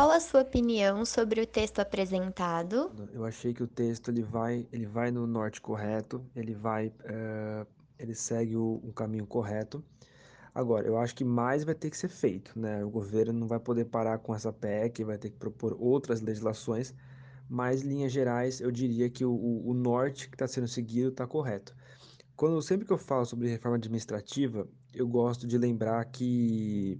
Qual a sua opinião sobre o texto apresentado? Eu achei que o texto ele vai, ele vai no norte correto, ele vai, eh, ele segue o, um caminho correto. Agora, eu acho que mais vai ter que ser feito, né? O governo não vai poder parar com essa PEC, vai ter que propor outras legislações, mas, em linhas gerais, eu diria que o, o, o norte que está sendo seguido está correto. Quando, sempre que eu falo sobre reforma administrativa, eu gosto de lembrar que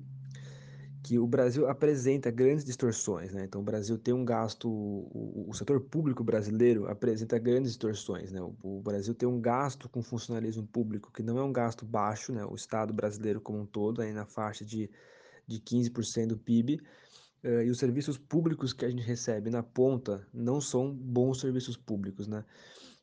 que o Brasil apresenta grandes distorções, né? Então, o Brasil tem um gasto, o, o setor público brasileiro apresenta grandes distorções, né? O, o, Brasil tem um gasto com funcionalismo público que não é um gasto baixo, né? O Estado brasileiro como um todo, aí na faixa de, de 15% do PIB, uh, eh, e os serviços públicos que a gente recebe na ponta não são bons serviços públicos, né?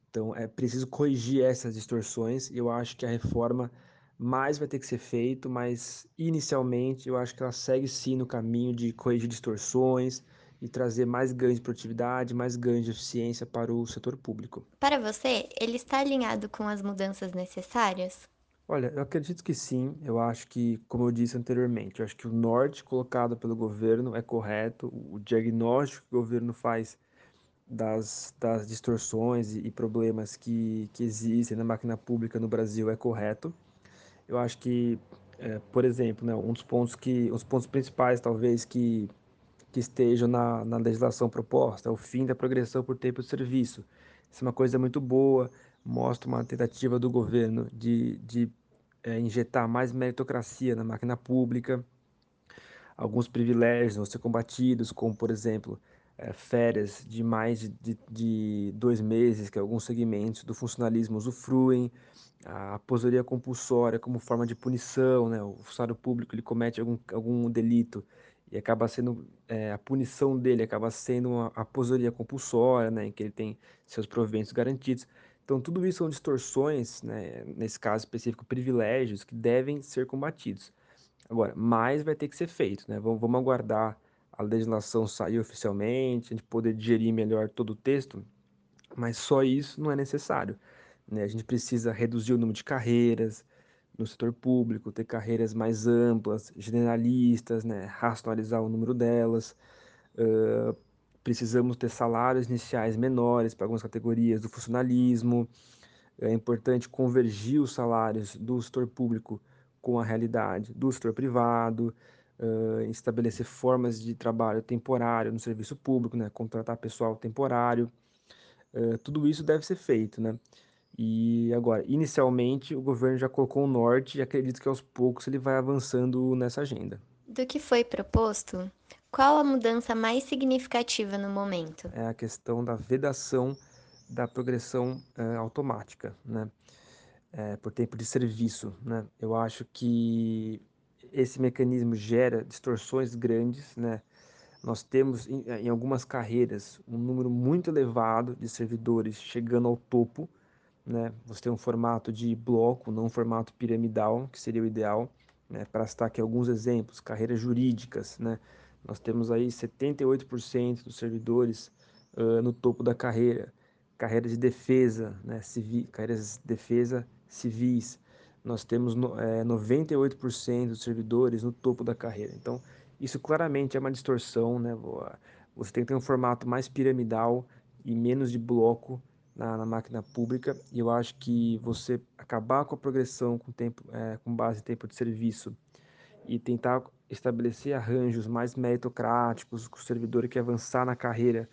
Então, é preciso corrigir essas distorções e eu acho que a reforma mais vai ter que ser feito, mas inicialmente eu acho que ela segue sim no caminho de corrigir distorções e trazer mais ganhos de produtividade, mais ganhos de eficiência para o setor público. Para você, ele está alinhado com as mudanças necessárias? Olha, eu acredito que sim. Eu acho que, como eu disse anteriormente, eu acho que o norte colocado pelo governo é correto, o diagnóstico que o governo faz das, das distorções e problemas que, que existem na máquina pública no Brasil é correto. Eu acho que, é, por exemplo, né, um dos pontos que, os pontos principais, talvez, que, que estejam na, na legislação proposta é o fim da progressão por tempo de serviço. Isso é uma coisa muito boa, mostra uma tentativa do governo de, de é, injetar mais meritocracia na máquina pública. Alguns privilégios vão ser combatidos, como, por exemplo, é, férias de mais de, de dois meses, que alguns segmentos do funcionalismo usufruem, a aposoria compulsória como forma de punição, né? O funcionário público ele comete algum, algum delito e acaba sendo é, a punição dele acaba sendo uma aposoria compulsória, né? Em que ele tem seus proventos garantidos. Então tudo isso são distorções, né? Nesse caso específico, privilégios que devem ser combatidos. Agora, mais vai ter que ser feito, né? Vamos, vamos aguardar a legislação sair oficialmente, a gente poder digerir melhor todo o texto, mas só isso não é necessário. Né? A gente precisa reduzir o número de carreiras no setor público, ter carreiras mais amplas, generalistas, né? racionalizar o número delas. Uh, precisamos ter salários iniciais menores para algumas categorias do funcionalismo. É importante convergir os salários do setor público com a realidade do setor privado, uh, estabelecer formas de trabalho temporário no serviço público, né? contratar pessoal temporário. Uh, tudo isso deve ser feito, né? E agora, inicialmente, o governo já colocou o norte e acredito que aos poucos ele vai avançando nessa agenda. Do que foi proposto, qual a mudança mais significativa no momento? É a questão da vedação da progressão automática, né? É, por tempo de serviço, né? Eu acho que esse mecanismo gera distorções grandes, né? Nós temos em, em algumas carreiras um número muito elevado de servidores chegando ao topo, né? Você tem um formato de bloco, não um formato piramidal, que seria o ideal, né? Para citar aqui alguns exemplos, carreiras jurídicas, né? Nós temos aí 78% dos servidores uh, no topo da carreira. Carreira de defesa, né? Civil, carreiras de defesa civis. Nós temos é, 98% dos servidores no topo da carreira. Então, isso claramente é uma distorção, né? Você tem que ter um formato mais piramidal e menos de bloco na, na, máquina pública e eu acho que você acabar com a progressão com, tempo, é, com base em tempo de serviço e tentar estabelecer arranjos mais meritocráticos, com o servidor que avançar na carreira,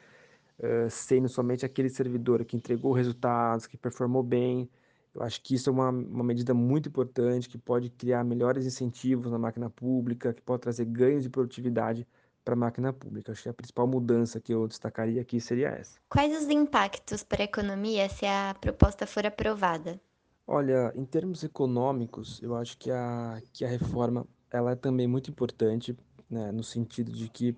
uh, sendo somente aquele servidor que entregou resultados, que performou bem. Eu acho que isso é uma, uma medida muito importante, que pode criar melhores incentivos na máquina pública, que pode trazer ganhos de produtividade para a máquina pública. Acho que a principal mudança que eu destacaria aqui seria essa. Quais os impactos para a economia se a proposta for aprovada? Olha, em termos econômicos, eu acho que a, que a reforma ela é também muito importante, né, no sentido de que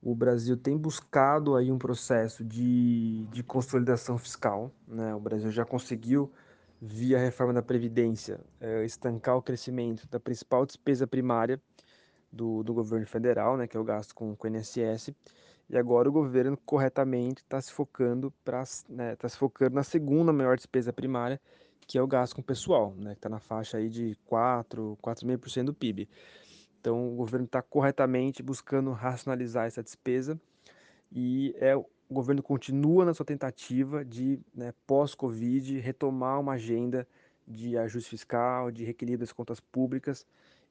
o Brasil tem buscado aí um processo de, de consolidação fiscal, né? O Brasil já conseguiu, via reforma da Previdência, eh, estancar o crescimento da principal despesa primária, do, do governo federal, né, que é o gasto com, com o INSS, e agora o governo corretamente está se focando para né, tá se focando na segunda maior despesa primária, que é o gasto com o pessoal, né, que está na faixa aí de 4, 4,5% do PIB. Então, o governo está corretamente buscando racionalizar essa despesa e é, o governo continua na sua tentativa de, né, pós-Covid, retomar uma agenda de ajuste fiscal, de reequilíbrio das contas públicas.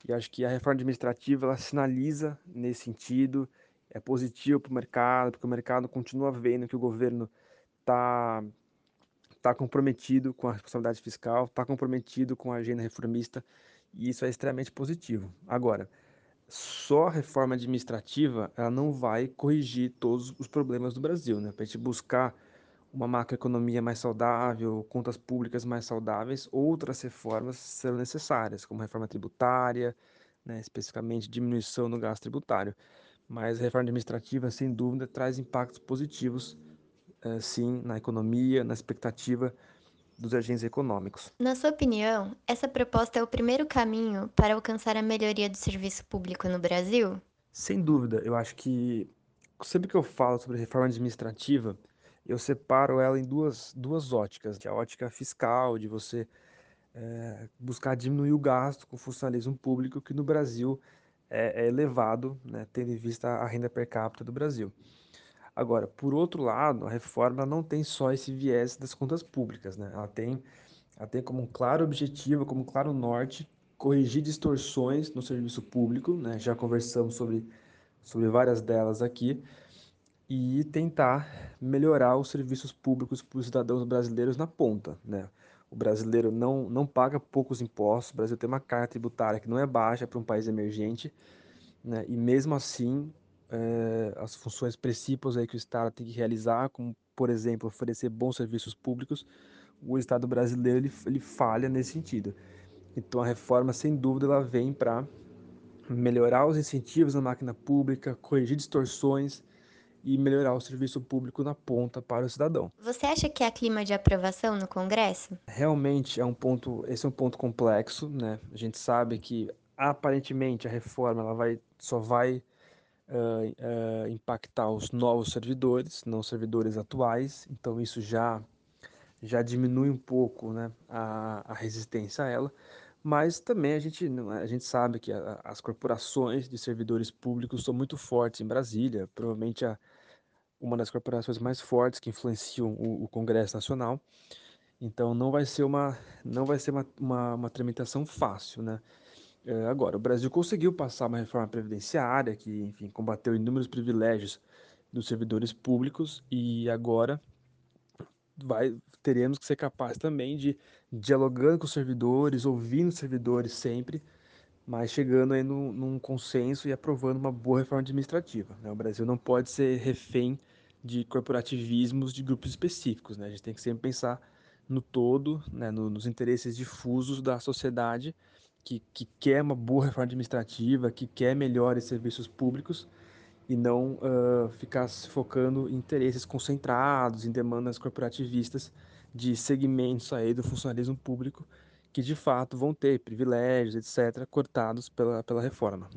E acho que a reforma administrativa ela sinaliza nesse sentido, é positivo para o mercado, porque o mercado continua vendo que o governo está tá comprometido com a responsabilidade fiscal, está comprometido com a agenda reformista, e isso é extremamente positivo. Agora, só a reforma administrativa ela não vai corrigir todos os problemas do Brasil, né? Para a gente buscar uma macroeconomia mais saudável, contas públicas mais saudáveis, outras reformas serão necessárias, como reforma tributária, né, especificamente diminuição no gasto tributário. Mas a reforma administrativa, sem dúvida, traz impactos positivos, eh, sim, na economia, na expectativa dos agentes econômicos. Na sua opinião, essa proposta é o primeiro caminho para alcançar a melhoria do serviço público no Brasil? Sem dúvida, eu acho que sempre que eu falo sobre reforma administrativa, eu separo ela em duas, duas óticas, que é a ótica fiscal, de você eh, buscar diminuir o gasto com o funcionalismo público, que no Brasil é, é elevado, né, tendo em vista a renda per capita do Brasil. Agora, por outro lado, a reforma não tem só esse viés das contas públicas, né? Ela tem, ela tem como um claro objetivo, como um claro norte, corrigir distorções no serviço público, né? Já conversamos sobre, sobre várias delas aqui, e tentar melhorar os serviços públicos para os cidadãos brasileiros na ponta, né? O brasileiro não, não paga poucos impostos, o Brasil tem uma carga tributária que não é baixa para um país emergente, né? E mesmo assim, eh, as funções principais aí que o Estado tem que realizar, como, por exemplo, oferecer bons serviços públicos, o Estado brasileiro ele, ele falha nesse sentido. Então a reforma, sem dúvida, ela vem para melhorar os incentivos na máquina pública, corrigir distorções e melhorar o serviço público na ponta para o cidadão. Você acha que há clima de aprovação no Congresso? Realmente é um ponto, esse é um ponto complexo, né? A gente sabe que aparentemente a reforma ela vai, só vai uh, uh, impactar os novos servidores, não servidores atuais, então isso já, já diminui um pouco né, a, a resistência a ela, mas também a gente, a gente sabe que a, as corporações de servidores públicos são muito fortes em Brasília, provavelmente a, uma das corporações mais fortes que influenciam o, o Congresso Nacional, então não vai ser uma, não vai ser uma, uma, uma tramitação fácil, né? É, agora, o Brasil conseguiu passar uma reforma previdenciária que, enfim, combateu inúmeros privilégios dos servidores públicos e agora vai, teremos que ser capazes também de, dialogando com os servidores, ouvindo os servidores sempre, mas chegando aí num, num consenso e aprovando uma boa reforma administrativa. Né? O Brasil não pode ser refém de corporativismos de grupos específicos, né? A gente tem que sempre pensar no todo, né? no, nos interesses difusos da sociedade que, que quer uma boa reforma administrativa, que quer melhores serviços públicos e não uh, ficar se focando em interesses concentrados, em demandas corporativistas de segmentos aí do funcionalismo público que de fato vão ter privilégios, etc., cortados pela, pela reforma.